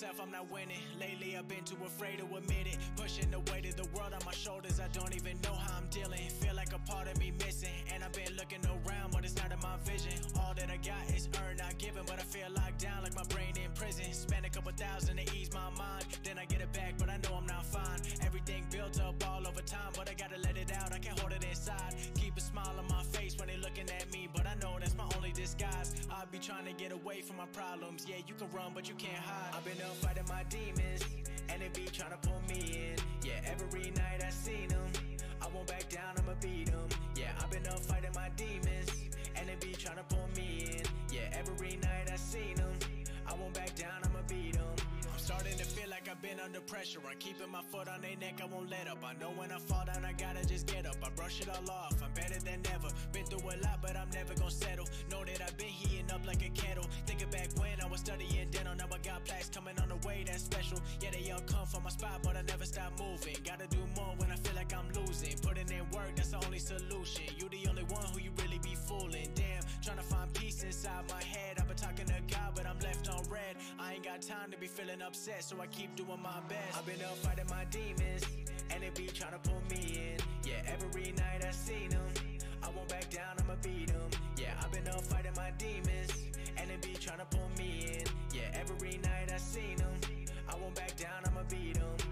myself, I'm not winning. Lately, I've been too afraid to admit it. Pushing the weight of the world on my shoulders, I don't even know how I'm dealing. Feel like a part of me missing, and I've been looking around, but it's not in my vision. All that I got is earned, not given, but I feel locked down like my brain in prison. Spend a couple thousand to ease my mind, then I get it back, but I know I'm not fine. Everything built up all over time, but I gotta let it out. I can't hold it inside. Keep a smile on my face when they looking at me, disguise. I'll be trying to get away from my problems. Yeah, you can run, but you can't hide. I've been up fighting my demons, and they be trying to pull me in. Yeah, every night I seen them. I won't back down, I'ma beat them. Yeah, I've been up fighting my demons, and they be trying to pull me in. Yeah, every night I seen them. I won't back down. I'm starting to feel like I've been under pressure. I'm keeping my foot on their neck, I won't let up. I know when I fall down, I gotta just get up. I brush it all off, I'm better than ever. Been through a lot, but I'm never gonna settle. Know that I've been heating up like a kettle. Thinking back when I was studying dental, now I got plaques coming on the way, that's special. Yeah, they all come from my spot, but I never stop moving. Gotta do more when I feel like I'm losing. Putting in work, that's the only solution. You the only one who you ain't got time to be feeling upset, so I keep doing my best. I've been up fighting my demons, and they be trying to pull me in. Yeah, every night I seen them. I won't back down, I'ma beat them. Yeah, I've been up fighting my demons, and they be trying to pull me in. Yeah, every night I seen them. I won't back down, I'ma beat them.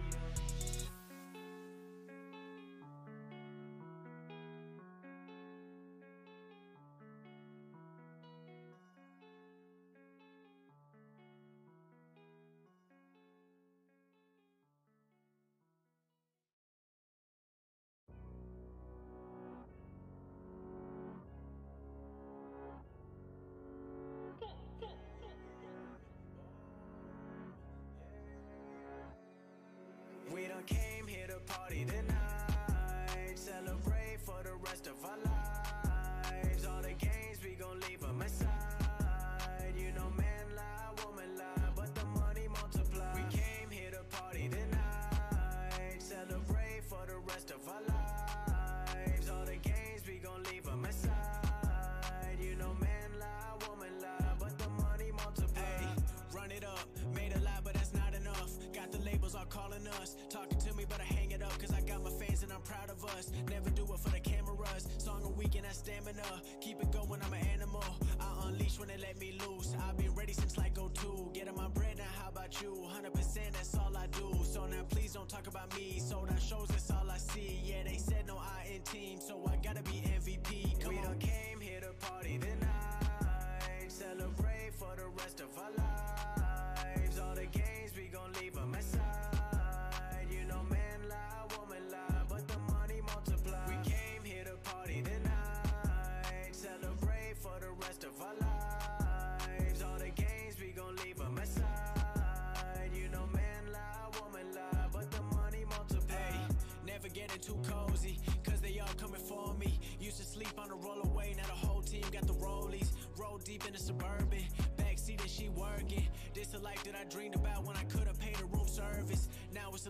Party tonight. Celebrate for the rest of our lives. All the games, we gon' leave them aside. You know, man lie, woman lie, but the money multiply. We came here to party tonight. Celebrate for the rest of our lives. All the games, we gon' leave them aside. Labels all calling us, talking to me, but I hang it up, cause I got my fans and I'm proud of us. Never do it for the cameras, song a week and that stamina. Keep it going, I'm an animal. I unleash when they let me loose. I've been ready since like go two. Getting my bread, now how about you? 100% that's all I do. So now please don't talk about me. Sold out shows, that's all I see. Yeah, they said no I in team, so I gotta be MVP. Come we done came here to party tonight. Celebrate for the rest of our lives. All the games, gon' leave them aside. You know, man lie, woman lie, but the money multiply. We came here to party tonight. Celebrate for the rest of our lives. All the games, we gon' leave them aside. You know, man lie, woman lie, but the money multiply. Hey, never getting too cozy, cause they all coming for me. Used to sleep on the rollaway, now the whole team got the rollies. Roll deep in the suburban, backseat and she working. This the life that I dreamed about when I could've paid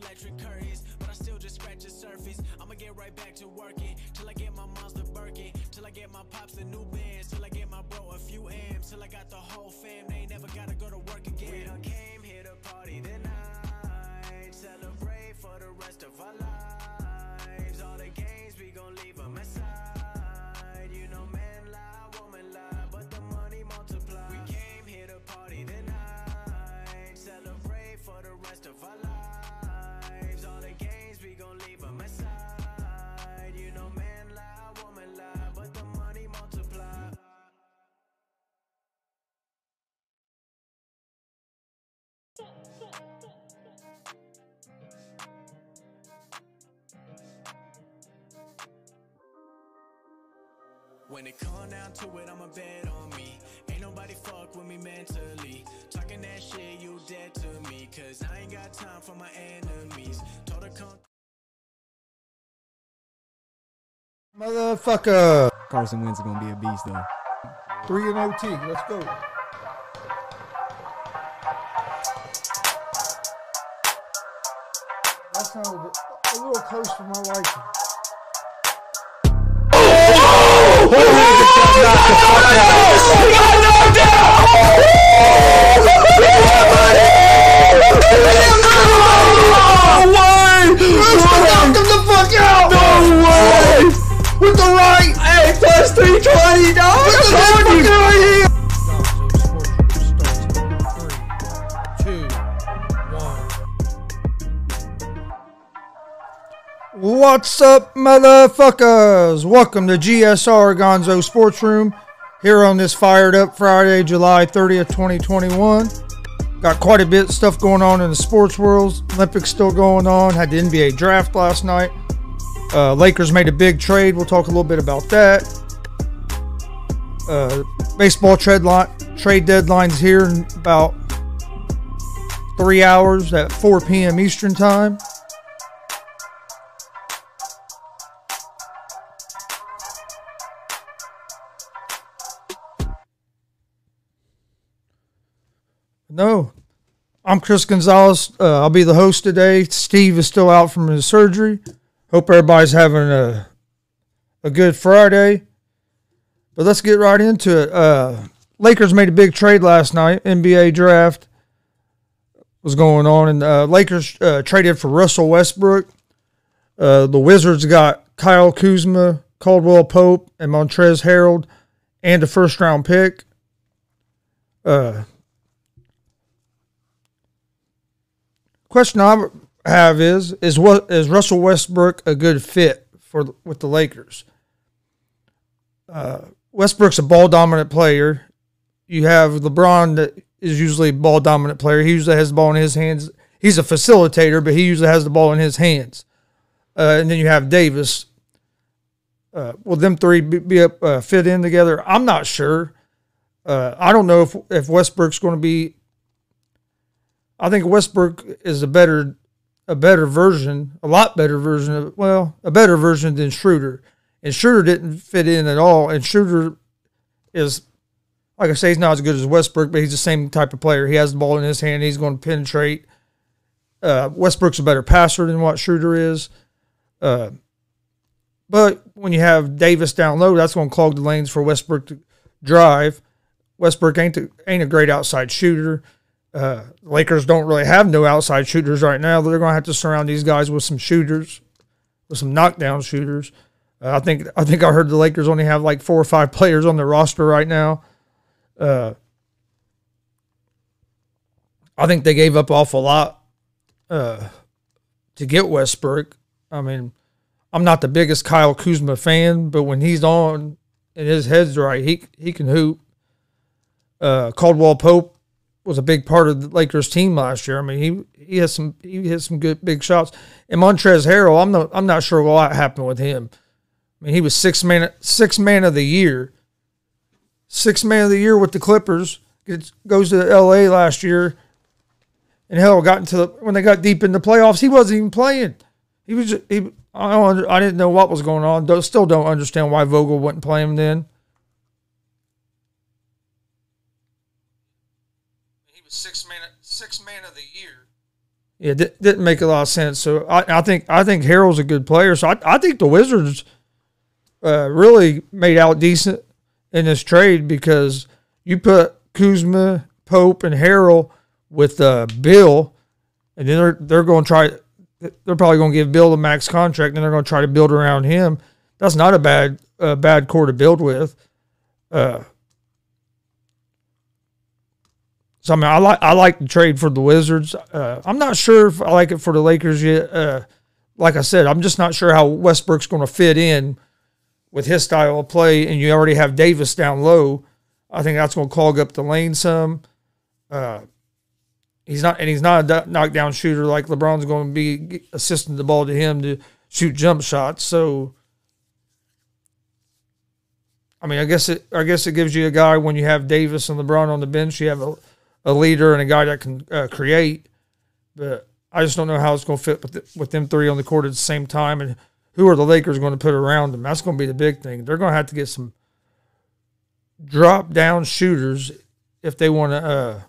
electric curtains, but I still just scratch the surface. I'ma get right back to working till I get my mom's the Birkin, till I get my pops the new bands, till I get my bro a few M's, till I got the whole fam. They ain't never gotta go to work again. We done came here to party tonight, celebrate for the rest of our lives. All the games we gon' leave them aside. When it come down to it, I'ma bet on me. Ain't nobody fuck with me mentally. Talking that shit, you dead to me. Cause I ain't got time for my enemies. Told her come. Motherfucker. Carson Wentz is gonna be a beast though. Three and OT. Let's go. That sounded a little close for my liking. What the fuck knocked him the fuck out! No way! With the right! Hey, plus 320, dog! The here! What's up, motherfuckers? Welcome to GSR Gonzo Sports Room here on this fired up Friday, July 30th, 2021. Got quite a bit of stuff going on in the sports world. Olympics still going on. Had the NBA draft last night. Uh, Lakers made a big trade. We'll talk a little bit about that. Uh, baseball trade, line, trade deadline's here in about three hours at 4 p.m. Eastern Time. No, I'm Chris Gonzalez. Uh, I'll be the host today. Steve is still out from his surgery. Hope everybody's having a a good Friday. But let's get right into it. Uh, Lakers made a big trade last night. NBA draft was going on, and uh, Lakers uh, traded for Russell Westbrook. Uh, the Wizards got Kyle Kuzma, Caldwell Pope, and Montrez Harrell, and a first round pick. Uh, question I have is is what is Russell Westbrook a good fit for with the Lakers? Uh, Westbrook's a ball dominant player. You have LeBron that is usually a ball dominant player. He usually has the ball in his hands. He's a facilitator, but he usually has the ball in his hands. Uh, and then you have Davis. Uh, will them three be, be uh, fit in together? I'm not sure. Uh, I don't know if if Westbrook's going to be. I think Westbrook is a better a better version, a lot better version of well, a better version than Schroeder. And Schroeder didn't fit in at all. And Schroeder is like I say, he's not as good as Westbrook, but he's the same type of player. He has the ball in his hand. He's going to penetrate. Uh, Westbrook's a better passer than what Schroeder is. Uh, but when you have Davis down low, that's going to clog the lanes for Westbrook to drive. Westbrook ain't the, ain't a great outside shooter. Uh, Lakers don't really have no outside shooters right now. They're going to have to surround these guys with some shooters, with some knockdown shooters. Uh, I think I think I heard the Lakers only have like four or five players on their roster right now. Uh, I think they gave up awful lot uh, to get Westbrook. I mean, I'm not the biggest Kyle Kuzma fan, but when he's on and his head's right, he he can hoop. Uh, Caldwell Pope was a big part of the Lakers team last year. I mean, he he has some he hit some good big shots. And Montrez Harrell, I'm not I'm not sure what happened with him. I mean, he was six man six man of the year, six man of the year with the Clippers. Gets, goes to L.A. last year, and hell, got into the, when they got deep in the playoffs, he wasn't even playing. He was just, he. I I didn't know what was going on. Still don't understand why Vogel wouldn't play him then. Was six man six man of the year. Yeah, di- didn't make a lot of sense. So I, I think I think Harrell's a good player. So I, I think the Wizards uh, really made out decent in this trade because you put Kuzma, Pope, and Harrell with uh, Beal, and then they're they're going to try. They're probably going to give Beal the max contract, and they're going to try to build around him. That's not a bad uh, bad core to build with. Uh, so I mean, I like I like the trade for the Wizards. Uh, I'm not sure if I like it for the Lakers yet. Uh, like I said, I'm just not sure how Westbrook's going to fit in with his style of play, and you already have Davis down low. I think that's going to clog up the lane some. Uh, he's not, and he's not a knockdown shooter like LeBron's going to be assisting the ball to him to shoot jump shots. So, I mean, I guess it, I guess it gives you a guy when you have Davis and LeBron on the bench, you have a, a leader and a guy that can uh, create. But I just don't know how it's going to fit with the, with them three on the court at the same time, and who are the Lakers going to put around them? That's going to be the big thing. They're going to have to get some drop down shooters if they want to uh,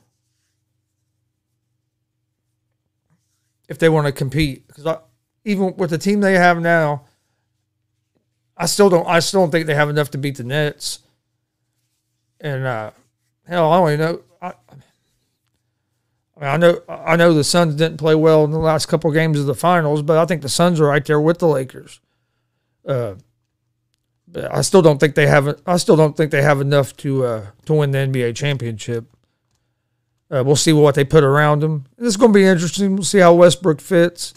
if they want to compete. Because even with the team they have now, I still don't. I still don't think they have enough to beat the Nets. And uh, hell, I don't even know. I, I mean, I know I know the Suns didn't play well in the last couple games of the finals, but I think the Suns are right there with the Lakers. Uh, but I still don't think they have. I still don't think they have enough to uh, to win the NBA championship. Uh, we'll see what they put around them. It's going to be interesting. We'll see how Westbrook fits.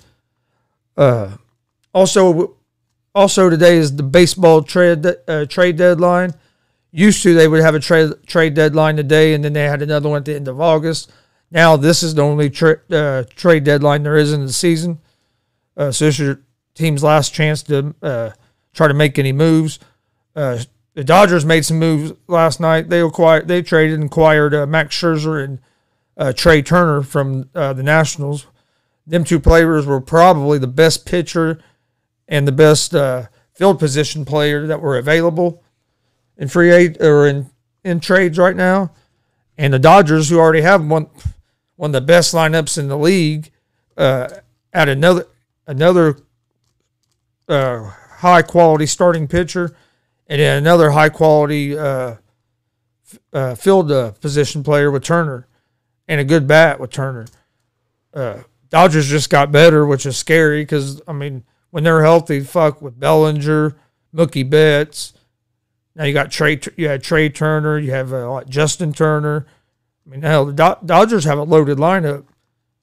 Uh, also, also today is the baseball trade uh, trade deadline. Used to they would have a trade trade deadline today, and then they had another one at the end of August. Now this is the only tra- uh, trade deadline there is in the season. Uh, so this is your team's last chance to uh, try to make any moves. Uh, the Dodgers made some moves last night. They acquired, they traded and acquired uh, Max Scherzer and uh, Trea Turner from the Nationals. Them two players were probably the best pitcher and the best field position player that were available in free or in in trades right now. And the Dodgers, who already have one one of the best lineups in the league, uh, add another another uh, high quality starting pitcher, and then another high quality uh, uh, field uh, position player with Turner, and a good bat with Turner. Uh, Dodgers just got better, which is scary because I mean when they're healthy, fuck with Bellinger, Mookie Betts. Now you got Trea, you had Trea Turner, you have uh, Justin Turner. I mean, hell, the Do- Dodgers have a loaded lineup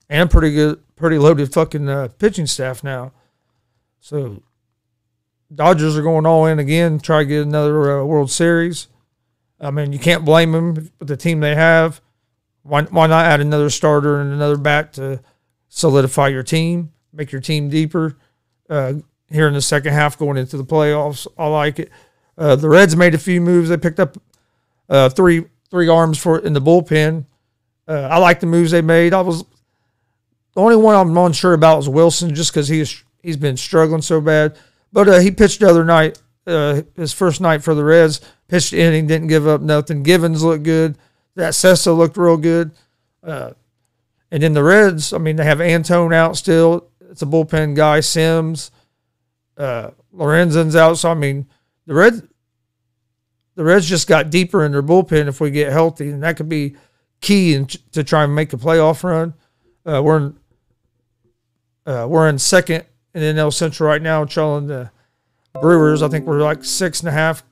and pretty good, pretty loaded fucking uh, pitching staff now. So Dodgers are going all in again, try to get another uh, World Series. I mean, you can't blame them with the team they have. Why, why not add another starter and another bat to solidify your team, make your team deeper? Uh, here in the second half, going into the playoffs, I like it. Uh, the Reds made a few moves. They picked up uh, three three arms for in the bullpen. Uh, I like the moves they made. I was the only one I'm unsure about was Wilson, just because he's he's been struggling so bad. But uh, he pitched the other night, uh, his first night for the Reds. Pitched inning, didn't give up nothing. Givens looked good. That Cessa looked real good. Uh, and then the Reds, I mean, they have Antone out still. It's a bullpen guy. Sims, uh, Lorenzen's out. So I mean, the Reds, the Reds just got deeper in their bullpen if we get healthy, and that could be key in, to try and make a playoff run. Uh, we're in, uh, we're in second in NL Central right now, trailing the Brewers. I think we're like six and a half,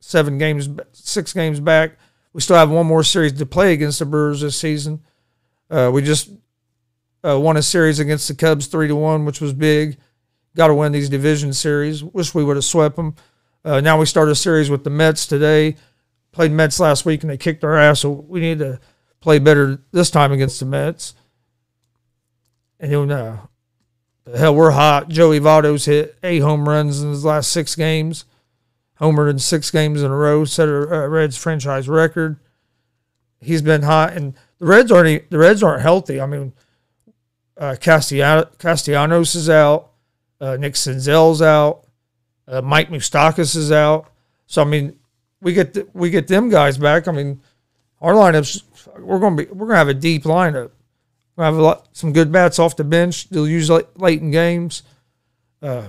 seven games, six games back. We still have one more series to play against the Brewers this season. Uh, we just uh, won a series against the Cubs three to one, which was big. Got to win these division series. Wish we would have swept them. Uh, now we start a series with the Mets today. Played Mets last week and they kicked our ass, so we need to play better this time against the Mets. And uh, the hell, we're hot. Joey Votto's hit eight home runs in his last six games. Homered in six games in a row, set a uh, Reds franchise record. He's been hot, and the Reds aren't the Reds aren't healthy. I mean, uh, Castellano, Castellanos is out. Uh, Nick Senzel's out. Uh, Mike Moustakas is out. So I mean, we get we get them guys back. I mean, our lineups we're gonna be we're gonna have a deep lineup. We have a lot, some good bats off the bench. They'll use late, late in games. Uh,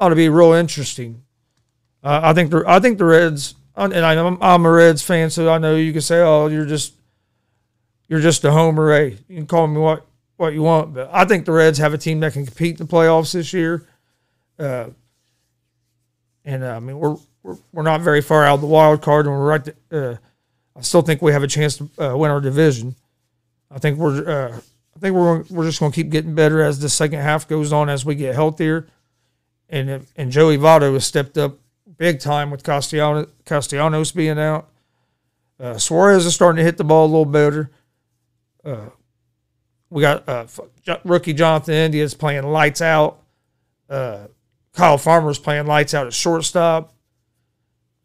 ought to be real interesting. Uh, I think the I think the Reds, and I'm, I'm a Reds fan, so I know you can say, "Oh, you're just you're just a homer." Hey, you can call me what what you want, but I think the Reds have a team that can compete in the playoffs this year. Uh, and uh, I mean, we're, we're we're not very far out of the wild card, and we're right. To, uh, I still think we have a chance to uh, win our division. I think we're uh, I think we're we're just going to keep getting better as the second half goes on as we get healthier, and and Joey Votto has stepped up big time with Castellanos, Castellanos being out. Uh, Suarez is starting to hit the ball a little better. Uh, we got rookie Jonathan India is playing lights out. Kyle Farmer's playing lights out at shortstop.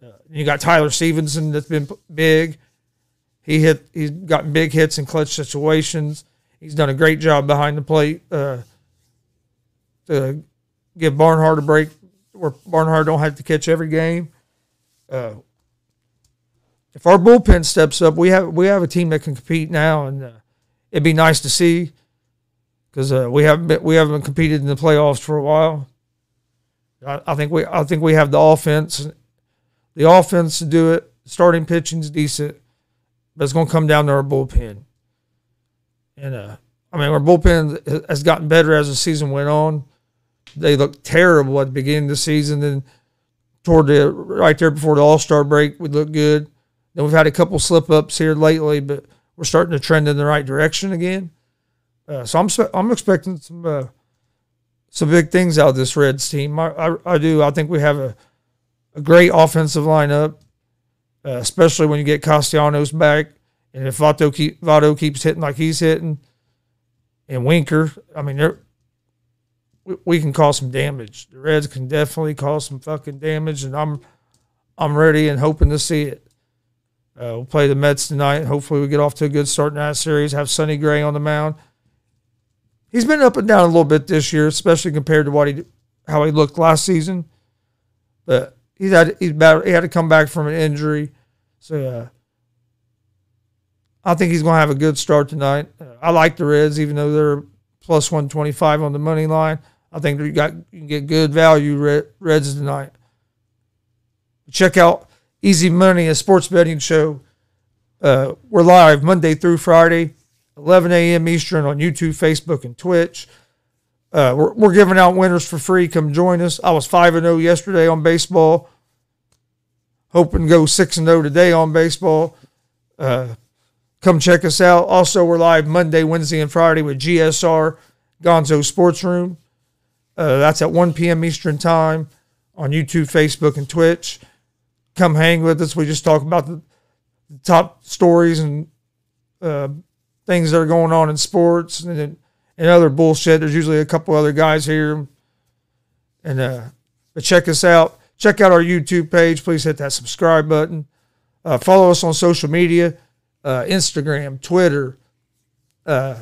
Uh, you got Tyler Stephenson that's been big. He hit. He's gotten big hits in clutch situations. He's done a great job behind the plate uh, to give Barnhart a break where Barnhart don't have to catch every game. Uh, if our bullpen steps up, we have we have a team that can compete now, and uh, it'd be nice to see because uh, we haven't been, we haven't competed in the playoffs for a while. I, I, think we I think we have the offense, the offense to do it. Starting pitching's decent, but it's going to come down to our bullpen. And uh, I mean, our bullpen has gotten better as the season went on. They looked terrible at the beginning of the season, and toward the right there before the All Star break. We look good. Then we've had a couple slip ups here lately, but we're starting to trend in the right direction again. Uh, so I'm I'm expecting some uh, some big things out of this Reds team. I, I, I do. I think we have a, a great offensive lineup, uh, especially when you get Castellanos back, and if Votto keep Votto keeps hitting like he's hitting, and Winker. I mean, they're we, can cause some damage. The Reds can definitely cause some fucking damage, and I'm I'm ready and hoping to see it. Uh, we'll play the Mets tonight. Hopefully, we get off to a good start in that series. Have Sonny Gray on the mound. He's been up and down a little bit this year, especially compared to what he how he looked last season. But he's had he's bad, he had to come back from an injury, so uh, I think he's going to have a good start tonight. I like the Reds, even though they're plus one twenty five on the money line. I think you got you can get good value Reds tonight. Check out Easy Money, a sports betting show. Uh, we're live Monday through Friday, 11 a.m. Eastern on YouTube, Facebook, and Twitch. Uh, we're, we're giving out winners for free. Come join us. I was 5 0 yesterday on baseball. Hoping to go 6 0 today on baseball. Uh, come check us out. Also, we're live Monday, Wednesday, and Friday with GSR Gonzo Sports Room. Uh, that's at 1 p.m. Eastern Time on YouTube, Facebook, and Twitch. Come hang with us. We just talk about the, the top stories and uh, things that are going on in sports and, and other bullshit. There's usually a couple other guys here. And uh, but check us out. Check out our YouTube page. Please hit that subscribe button. Uh, follow us on social media uh, Instagram, Twitter, uh,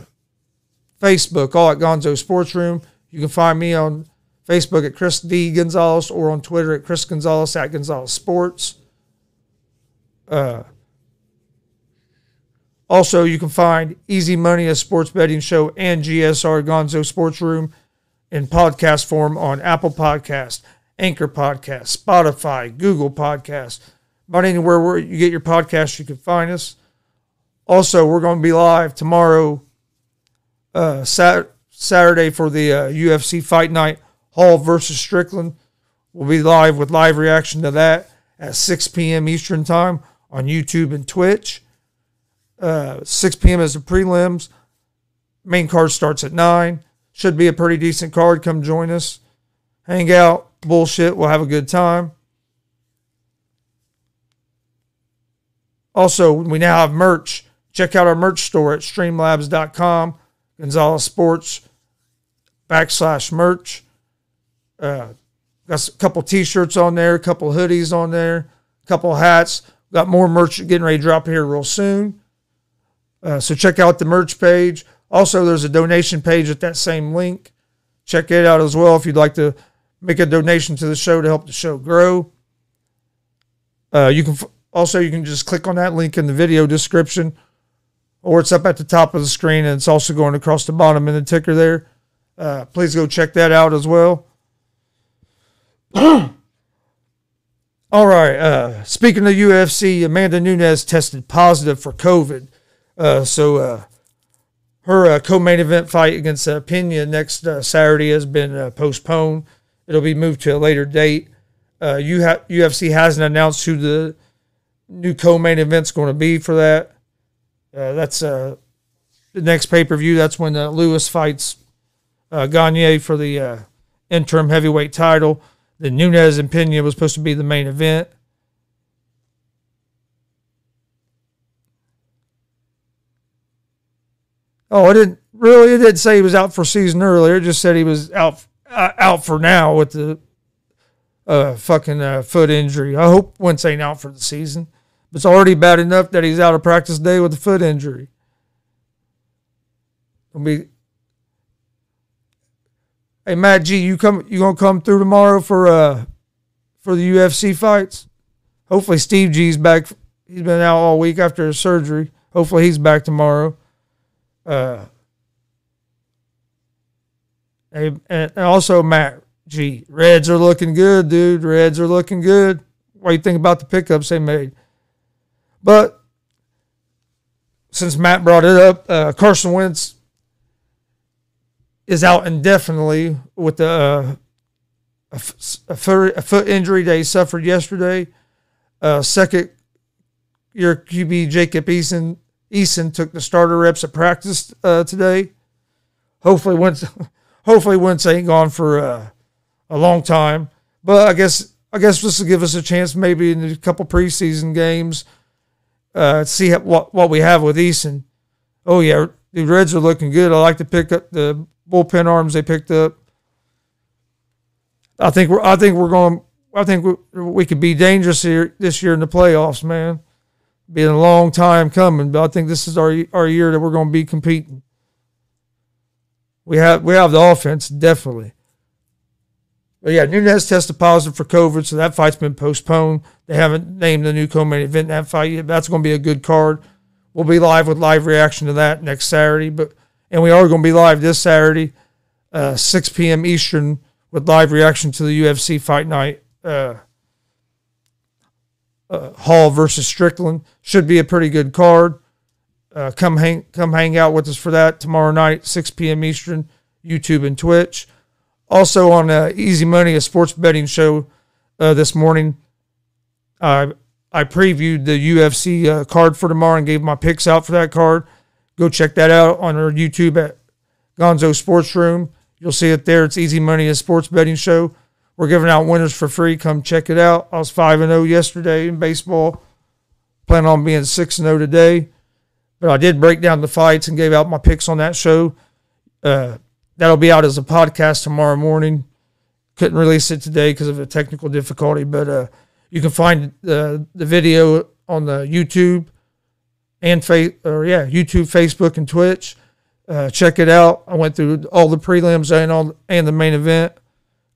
Facebook, all at Gonzo Sports Room. You can find me on Facebook at Chris D. Gonzalez or on Twitter at Chris Gonzalez at Gonzalez Sports. Uh, also, you can find Easy Money, a sports betting show, and GSR Gonzo Sports Room in podcast form on Apple Podcast, Anchor Podcast, Spotify, Google Podcast. About anywhere where you get your podcast, you can find us. Also, we're going to be live tomorrow, uh, Saturday Saturday for the uh, UFC Fight Night Hall versus Strickland. We'll be live with live reaction to that at 6 p.m. Eastern Time on YouTube and Twitch. Uh, 6 p.m. is the prelims. Main card starts at 9. Should be a pretty decent card. Come join us. Hang out, bullshit. We'll have a good time. Also, we now have merch. Check out our merch store at streamlabs.com. Gonzalez Sports backslash merch. Uh, got a couple t-shirts on there, a couple hoodies on there, a couple hats. Got more merch getting ready to drop here real soon. Uh, so check out the merch page. Also, there's a donation page at that same link. Check it out as well if you'd like to make a donation to the show to help the show grow. Uh, you can f- also you can just click on that link in the video description or it's up at the top of the screen and it's also going across the bottom in the ticker there. Uh, please go check that out as well. All right. Uh, speaking of UFC, Amanda Nunes tested positive for COVID. Uh, so uh, her uh, co-main event fight against uh, Pena next Saturday has been postponed. It'll be moved to a later date. UFC hasn't announced who the new co-main event's going to be for that. Uh, that's uh, the next pay per view. That's when uh, Lewis fights uh, Gane for the uh, interim heavyweight title. The Nunes and Pena was supposed to be the main event. Oh, it didn't really. It didn't say he was out for season earlier. It just said he was out uh, out for now with the uh, fucking uh, foot injury. I hope Wentz ain't out for the season. It's already bad enough that he's out of practice day with a foot injury. It'll be Hey Matt G, you come you gonna come through tomorrow for uh for the UFC fights? Hopefully Steve G's back. He's been out all week after his surgery. Hopefully he's back tomorrow. Uh and also Matt G. Reds are looking good, dude. Reds are looking good. What do you think about the pickups they made? But since Matt brought it up, uh, Carson Wentz is out indefinitely with uh, a a foot injury that he suffered yesterday. Uh, second year QB Jacob Eason Eason took the starter reps at practice uh, today. Hopefully, Wentz, hopefully Wentz ain't gone for uh, a long time. But I guess I guess this will give us a chance maybe in a couple preseason games uh, to see what what we have with Eason. Oh yeah, the Reds are looking good. I like to pick up the bullpen arms they picked up. I think we're I think we're going. I think we, we could be dangerous here this year in the playoffs, man. Been a long time coming, but I think this is our our year that we're going to be competing. We have we have the offense definitely. But yeah, Nunes tested positive for COVID, so that fight's been postponed. They haven't named the new co-main event that fight yet. That's going to be a good card. We'll be live with live reaction to that next Saturday, but and we are going to be live this Saturday, uh, 6 p.m. Eastern, with live reaction to the UFC fight night. Uh, uh, Hall versus Strickland should be a pretty good card. Uh, come hang come hang out with us for that tomorrow night, 6 p.m. Eastern, YouTube and Twitch. Also on uh, Easy Money, a sports betting show uh, this morning. I I previewed the UFC uh, card for tomorrow and gave my picks out for that card. Go check that out on our YouTube at Gonzo Sports Room. You'll see it there. It's Easy Money, a sports betting show. We're giving out winners for free. Come check it out. I was 5 and 0 yesterday in baseball. Plan on being 6 and 0 today. But I did break down the fights and gave out my picks on that show. Uh, that'll be out as a podcast tomorrow morning. Couldn't release it today because of a technical difficulty, but uh, you can find the the video on the YouTube and face or yeah YouTube, Facebook, and Twitch. Uh, check it out. I went through all the prelims and all and the main event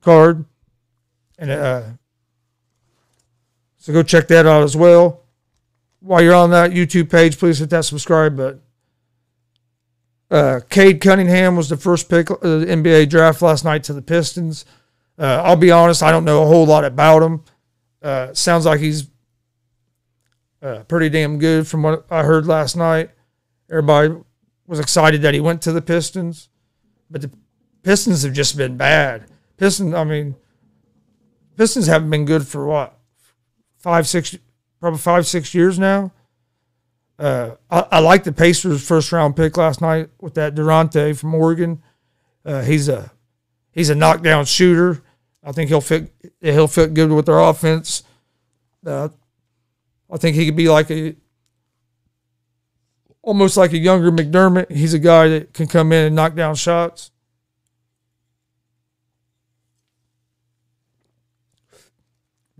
card, and uh, so go check that out as well. While you're on that YouTube page, please hit that subscribe button. Uh, Cade Cunningham was the first pick of the NBA draft last night to the Pistons. Uh, I'll be honest, I don't know a whole lot about him. Uh, sounds like he's uh, pretty damn good from what I heard last night. Everybody was excited that he went to the Pistons, but the Pistons have just been bad. Pistons, I mean, Pistons haven't been good for what five, six, probably five, six years now. Uh, I, I like the Pacers' first round pick last night with that Duarte from Oregon. Uh, he's a he's a knockdown shooter. I think he'll fit he'll fit good with their offense. Uh, I think he could be like a almost like a younger McDermott. He's a guy that can come in and knock down shots.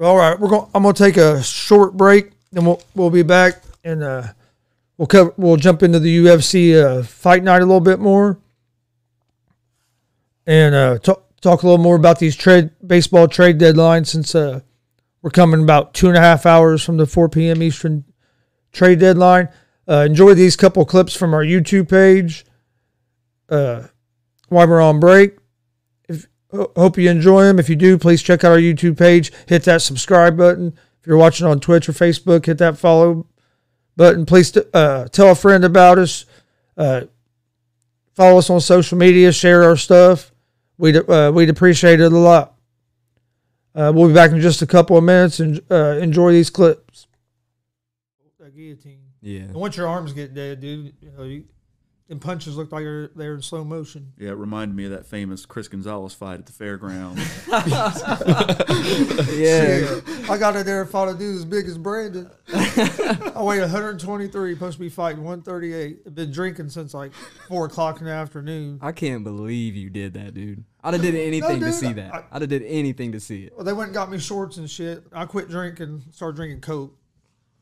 All right, we're going. I'm going to take a short break, then we'll we'll be back and uh, we'll cover. We'll jump into the UFC uh, fight night a little bit more, and uh, talk talk a little more about these trade baseball trade deadlines since uh, we're coming about two and a half hours from the 4 p.m. Eastern trade deadline. Uh, enjoy these couple clips from our YouTube page. Uh, while we're on break, hope you enjoy them. If you do, please check out our YouTube page. Hit that subscribe button. If you're watching on Twitch or Facebook, hit that follow button. Please uh, tell a friend about us. Uh, follow us on social media. Share our stuff. We'd uh, we'd appreciate it a lot. Uh, we'll be back in just a couple of minutes and uh, enjoy these clips. That guillotine. Yeah. And once your arms get dead, dude, you know, you, them punches looked like they're, they're in slow motion. Yeah, it reminded me of that famous Chris Gonzalez fight at the fairgrounds. Yeah. I got in there and fought a dude as big as Brandon. I weighed 123, supposed to be fighting 138. I've been drinking since like 4 o'clock in the afternoon. I can't believe you did that, dude. I'd have did anything to dude, see that. I- I'd have did anything to see it. Well, they went and got me shorts and shit. I quit drinking, started drinking Coke.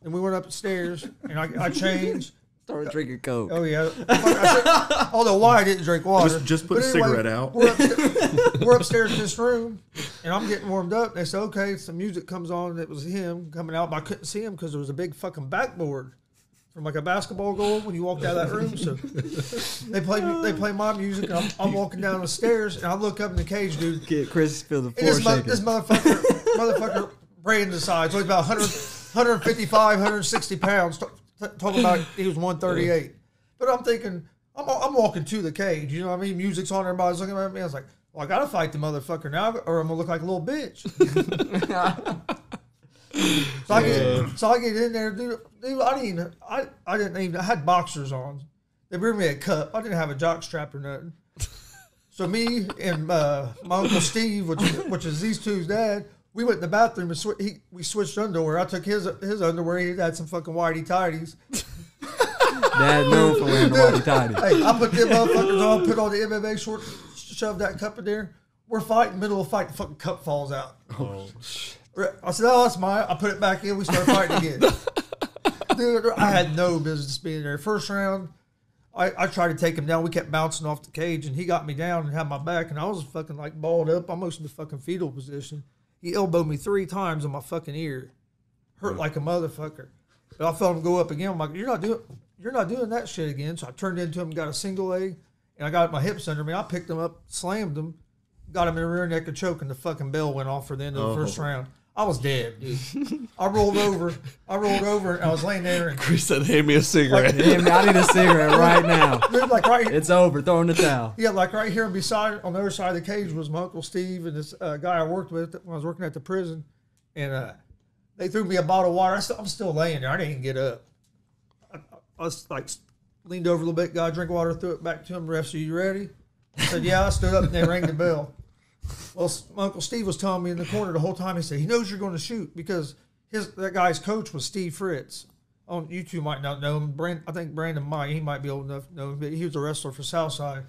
And we went upstairs and I, I changed. Start uh, drinking coke. Oh yeah. I said- although why I didn't drink water. Just- just put But a cigarette out. We're, upsta- we're upstairs in this room, and I'm getting warmed up. They said, "Okay." Some music comes on. and It was him coming out, but I couldn't see him because there was a big fucking backboard from like a basketball goal when you walked out of that room. So they play they play my music. And I'm, I'm walking down the stairs, and I look up in the cage, dude. Get Chris feel the And floor this, mo- shaking. this motherfucker, motherfucker, Brandon size, so he's about 100, 155, 160 pounds. Talking about he was 138. But I'm thinking, I'm, I'm walking to the cage, you know what I mean? Music's on, everybody's looking at me. I was like, Well, I gotta fight the motherfucker now, or I'm gonna look like a little bitch. so I get, so I get in there, dude. Dude, I didn't even, I, I didn't even, I had boxers on. They bring me a cup. I didn't have a jock strap or nothing. So me and uh, my uncle Steve, which is, which is these two's dad, we went in the bathroom and sw- he, we switched underwear. I took his his underwear. He had some fucking whitey tighties. Dad known for wearing the whitey tighty. Hey, I put them motherfuckers on, put on the MMA short, shove that cup in there. We're fighting, middle of a fight, the fucking cup falls out. Oh, I said, "Oh, that's mine." I put it back in. We start fighting again. Dude, I had no business being there. First round, I, I tried to take him down. We kept bouncing off the cage, and he got me down and had my back, and I was fucking like balled up, almost in the fucking fetal position. He elbowed me three times on my fucking ear, hurt like a motherfucker. But I felt him go up again. I'm like, "You're not doing, you're not doing that shit again." So I turned into him, got a single leg, and I got my hips under me. I picked him up, slammed him, got him in the rear neck and choke, and the fucking bell went off for the end of the first oh. round. I was dead, dude. I rolled over. I rolled over, and I was laying there, and He said, "Hand me a cigarette." Damn, I need a cigarette right now. dude, like right, It's over. Throwing the towel. yeah, like right here beside, on the other side of the cage was my uncle Steve and this uh, guy I worked with when I was working at the prison, and uh, they threw me a bottle of water. I still, I'm still laying there. I didn't even get up. I, I was like leaned over a little bit, got a drink of water, threw it back to him. Refs, are you ready? I said, yeah. I stood up and they rang the bell. Well, uncle Steve was telling me in the corner the whole time. He said he knows you're going to shoot because his that guy's coach was Steve Fritz. Oh, you two might not know him. Brand, I think Brandon might. He might be old enough to know him, but he was a wrestler for Southside.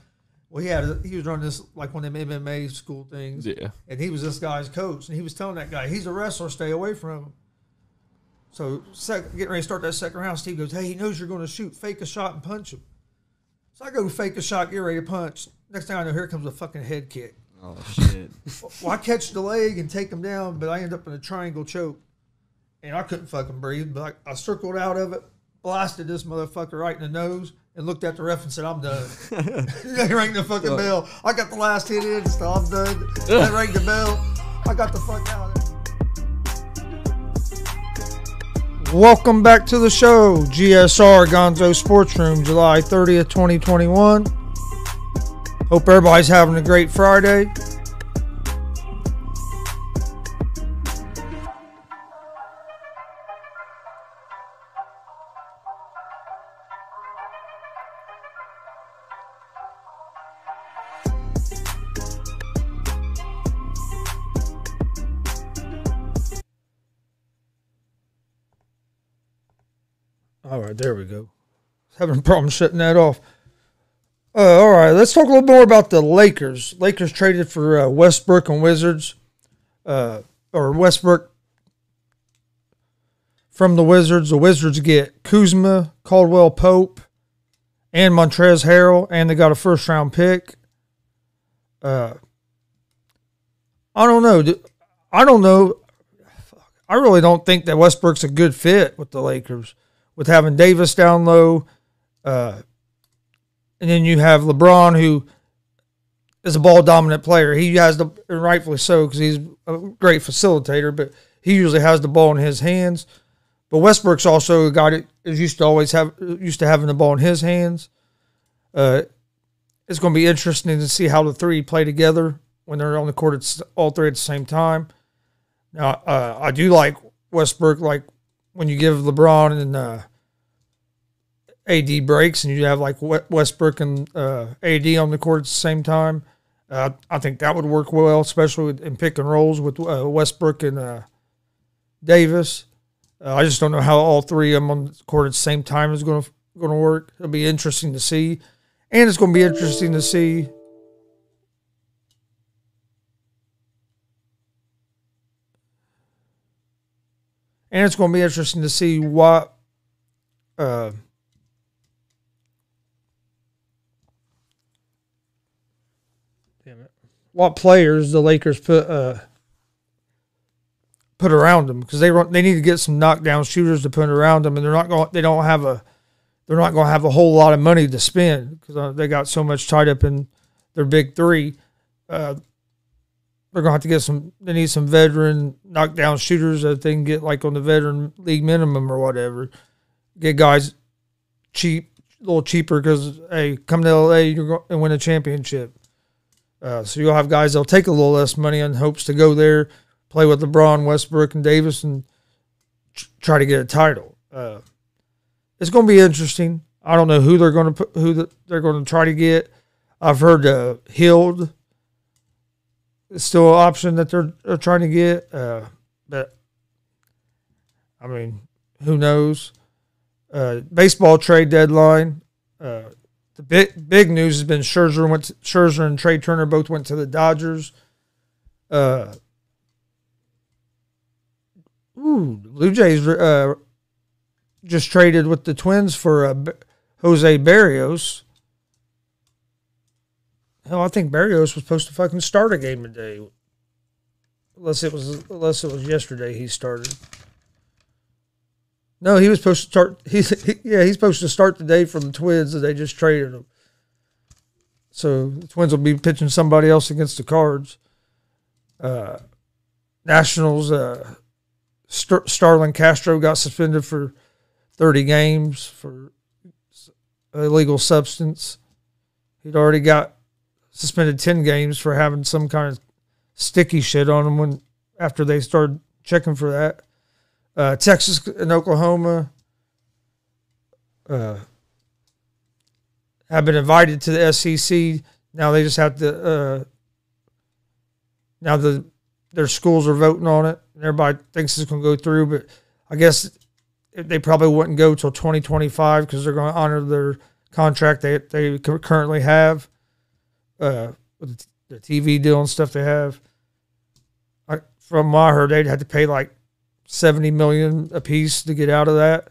Well, he had a, he was running this like one of them MMA school things, yeah. and he was this guy's coach, and he was telling that guy he's a wrestler, stay away from him. So, sec, getting ready to start that second round, Steve goes, "Hey, he knows you're going to shoot. Fake a shot and punch him." So I go fake a shot, get ready to punch. Next thing I know, here comes a fucking head kick. Oh shit. Well, I catch the leg and take him down, but I end up in a triangle choke, and I couldn't fucking breathe. But I, I circled out of it, blasted this motherfucker right in the nose, and looked at the ref and said, "I'm done." they rang the fucking bell. I got the last hit in, so I'm done. They rang the bell. I got the fuck out of there. Welcome back to the show, GSR Gonzo Sports Room, July 30th, 2021. Hope everybody's having a great Friday. All right, there we go. Having a problem shutting that off. Uh, all right, let's talk a little more about the Lakers. Lakers traded for uh, Westbrook and Wizards, uh, or Westbrook from the Wizards. The Wizards get Kuzma, Caldwell Pope, and Montrez Harrell, and they got a first round pick. Uh, I don't know. I don't know. I really don't think that Westbrook's a good fit with the Lakers, with having Davis down low. Uh, and then you have LeBron, who is a ball dominant player. He has the, rightfully so, because he's a great facilitator, but he usually has the ball in his hands. But Westbrook's also a guy that is used to always have used to having the ball in his hands. Uh, it's going to be interesting to see how the three play together when they're on the court. It's all three at the same time. Now, uh, I do like Westbrook. Like when you give LeBron and uh, AD breaks, and you have like Westbrook and uh, AD on the court at the same time. Uh, I think that would work well, especially in pick and rolls with uh, Westbrook and uh, Davis. Uh, I just don't know how all three of them on the court at the same time is going to going to work. It'll be interesting to see, and it's going to be interesting to see. And it's going to be interesting to see what uh, damn what players the Lakers put uh, put around them because they they need to get some knockdown shooters to put around them, and they're not going they don't have a they're not going to have a whole lot of money to spend because uh, they got so much tied up in their big three. Uh, they're going to have to get some. They need some veteran knockdown shooters that they can get like on the veteran league minimum or whatever. Get guys cheap, a little cheaper because hey, come to LA, you're going to win a championship. Uh, so you'll have guys that'll take a little less money in hopes to go there, play with LeBron, Westbrook, and Davis, and tr- try to get a title. Uh, it's going to be interesting. I don't know who they're going to put, who the, they're going to try to get. I've heard uh, Hield is still an option that they're, they're trying to get, uh, but I mean, who knows? Uh, baseball trade deadline. Uh, the big big news has been Scherzer went to, Scherzer and Trea Turner both went to the Dodgers. Uh, ooh, Blue Jays uh, just traded with the Twins for uh, Jose Berrios. Hell, I think Barrios was supposed to fucking start a game today, unless it was unless it was yesterday he started. No, he was supposed to start. He's he, yeah, he's supposed to start today from the Twins, and they just traded him. So the Twins will be pitching somebody else against the Cards. Uh, Nationals. Uh, Starlin Castro got suspended for thirty games for illegal substance. He'd already got suspended ten games for having some kind of sticky shit on him when after they started checking for that uh, Texas and Oklahoma uh, have been invited to the SEC. Now they just have to. Uh, now the their schools are voting on it, and everybody thinks it's going to go through. But I guess they probably wouldn't go till 2025 because they're going to honor their contract they they currently have uh, the TV deal and stuff they have. I, from what I heard, they'd have to pay like 70 million a piece to get out of that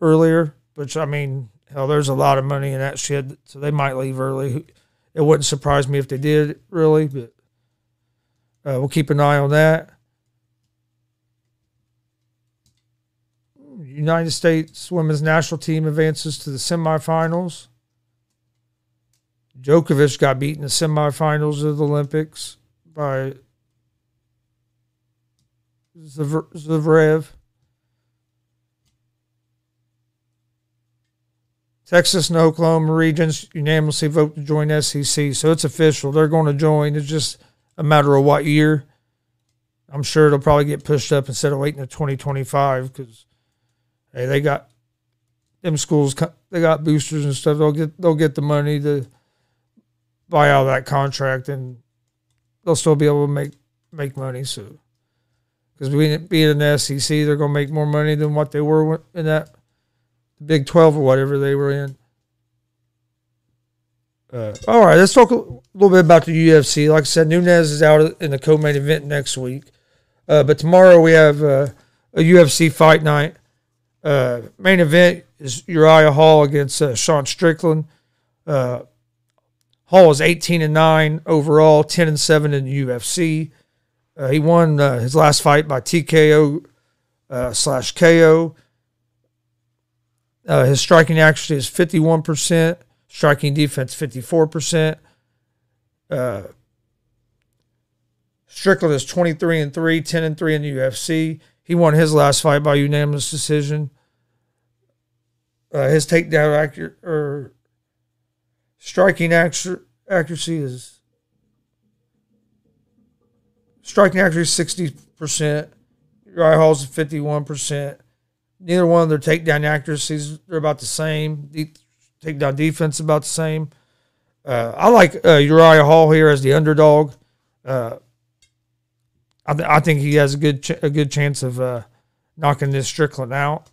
earlier which i mean hell there's a lot of money in that shit so they might leave early. It wouldn't surprise me if they did really but uh, we'll keep an eye on that. United states women's national team advances to the semifinals. Djokovic got beat in the semifinals of the olympics by Zverev. Texas and Oklahoma regions unanimously vote to join SEC, so it's official. They're going to join. It's just a matter of what year. I'm sure it'll probably get pushed up instead of waiting to 2025 because hey, they got them schools. They got boosters and stuff. They'll get they'll get the money to buy out that contract, and they'll still be able to make make money. So because being being in the SEC, they're going to make more money than what they were in that Big Twelve or whatever they were in. Uh, all right, let's talk a little bit about the UFC. Like I said, Nunes is out in the co-main event next week, uh, but tomorrow we have uh, a UFC fight night. Uh, main event is Uriah Hall against uh, Sean Strickland. Uh, Hall is eighteen and nine overall, ten and seven in the UFC. Uh, he won uh, his last fight by TKO uh, slash KO. Uh, his striking accuracy is 51%, striking defense 54%. Uh, Strickland is 23 and 3, 10 and 3 in the UFC. He won his last fight by unanimous decision. Uh, his takedown accuracy or striking accuracy is striking accuracy sixty percent. Uriah Hall's fifty one percent. Neither one of their takedown accuracies they're about the same. De- takedown defense about the same. Uh, I like uh, Uriah Hall here as the underdog. Uh, I, th- I think he has a good ch- a good chance of uh, knocking this Strickland out.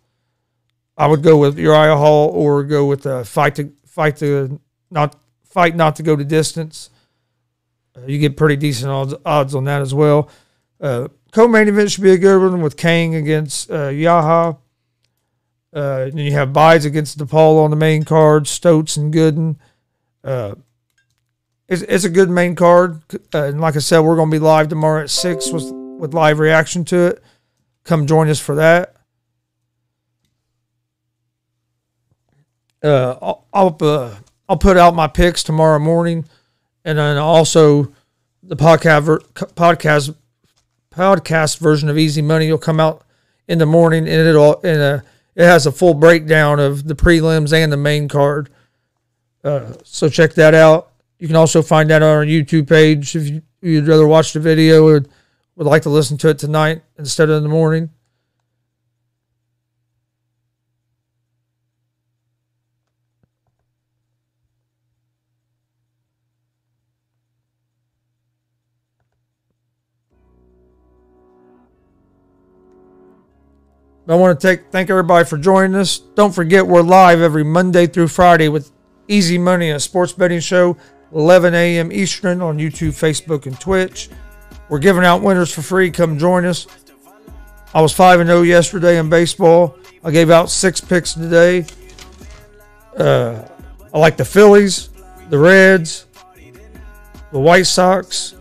I would go with Uriah Hall or go with uh, fight to fight to not fight not to go to distance. Uh, you get pretty decent odds, odds on that as well. Uh, co-main event should be a good one with Kang against uh, Yahya. Uh, then you have Bides against DePaul on the main card, Stoats and Gooden. Uh, it's, it's a good main card. Uh, and like I said, we're going to be live tomorrow at 6 with, with live reaction to it. Come join us for that. Uh, I'll I'll, uh, I'll put out my picks tomorrow morning, and then also the podcast podcast podcast version of Easy Money will come out in the morning, and it'll and uh, it has a full breakdown of the prelims and the main card. Uh, so check that out. You can also find that on our YouTube page if you'd rather watch the video or would like to listen to it tonight instead of in the morning. I want to take thank everybody for joining us. Don't forget we're live every Monday through Friday with Easy Money, a sports betting show, 11 a.m. Eastern on YouTube, Facebook, and Twitch. We're giving out winners for free. Come join us. I was 5 and 0 yesterday in baseball. I gave out six picks today. Uh, I like the Phillies, the Reds, the White Sox,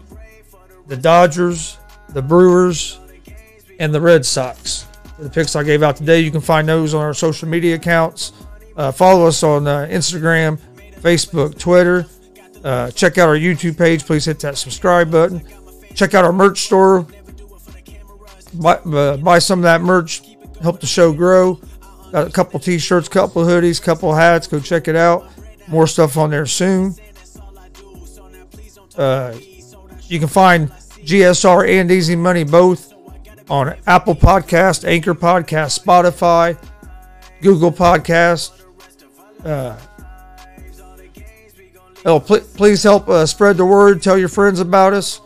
the Dodgers, the Brewers, and the Red Sox. The picks I gave out today, you can find those on our social media accounts. Uh, follow us on uh, Instagram, Facebook, Twitter. Uh, check out our YouTube page. Please hit that subscribe button. Check out our merch store. Buy, uh, buy some of that merch. Help the show grow. Got a couple t-shirts, couple hoodies, couple hats. Go check it out. More stuff on there soon. Uh, you can find GSR and Easy Money both on Apple Podcast, Anchor Podcast, Spotify, Google Podcast. Uh, oh, pl- please help uh, spread the word. Tell your friends about us.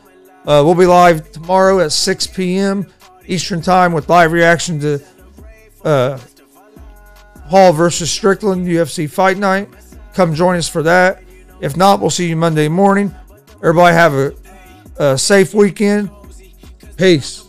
Uh, we'll be live tomorrow at 6 p.m. Eastern Time with live reaction to uh, Hall versus Strickland UFC Fight Night. Come join us for that. If not, we'll see you Monday morning. Everybody have a, a safe weekend. Peace.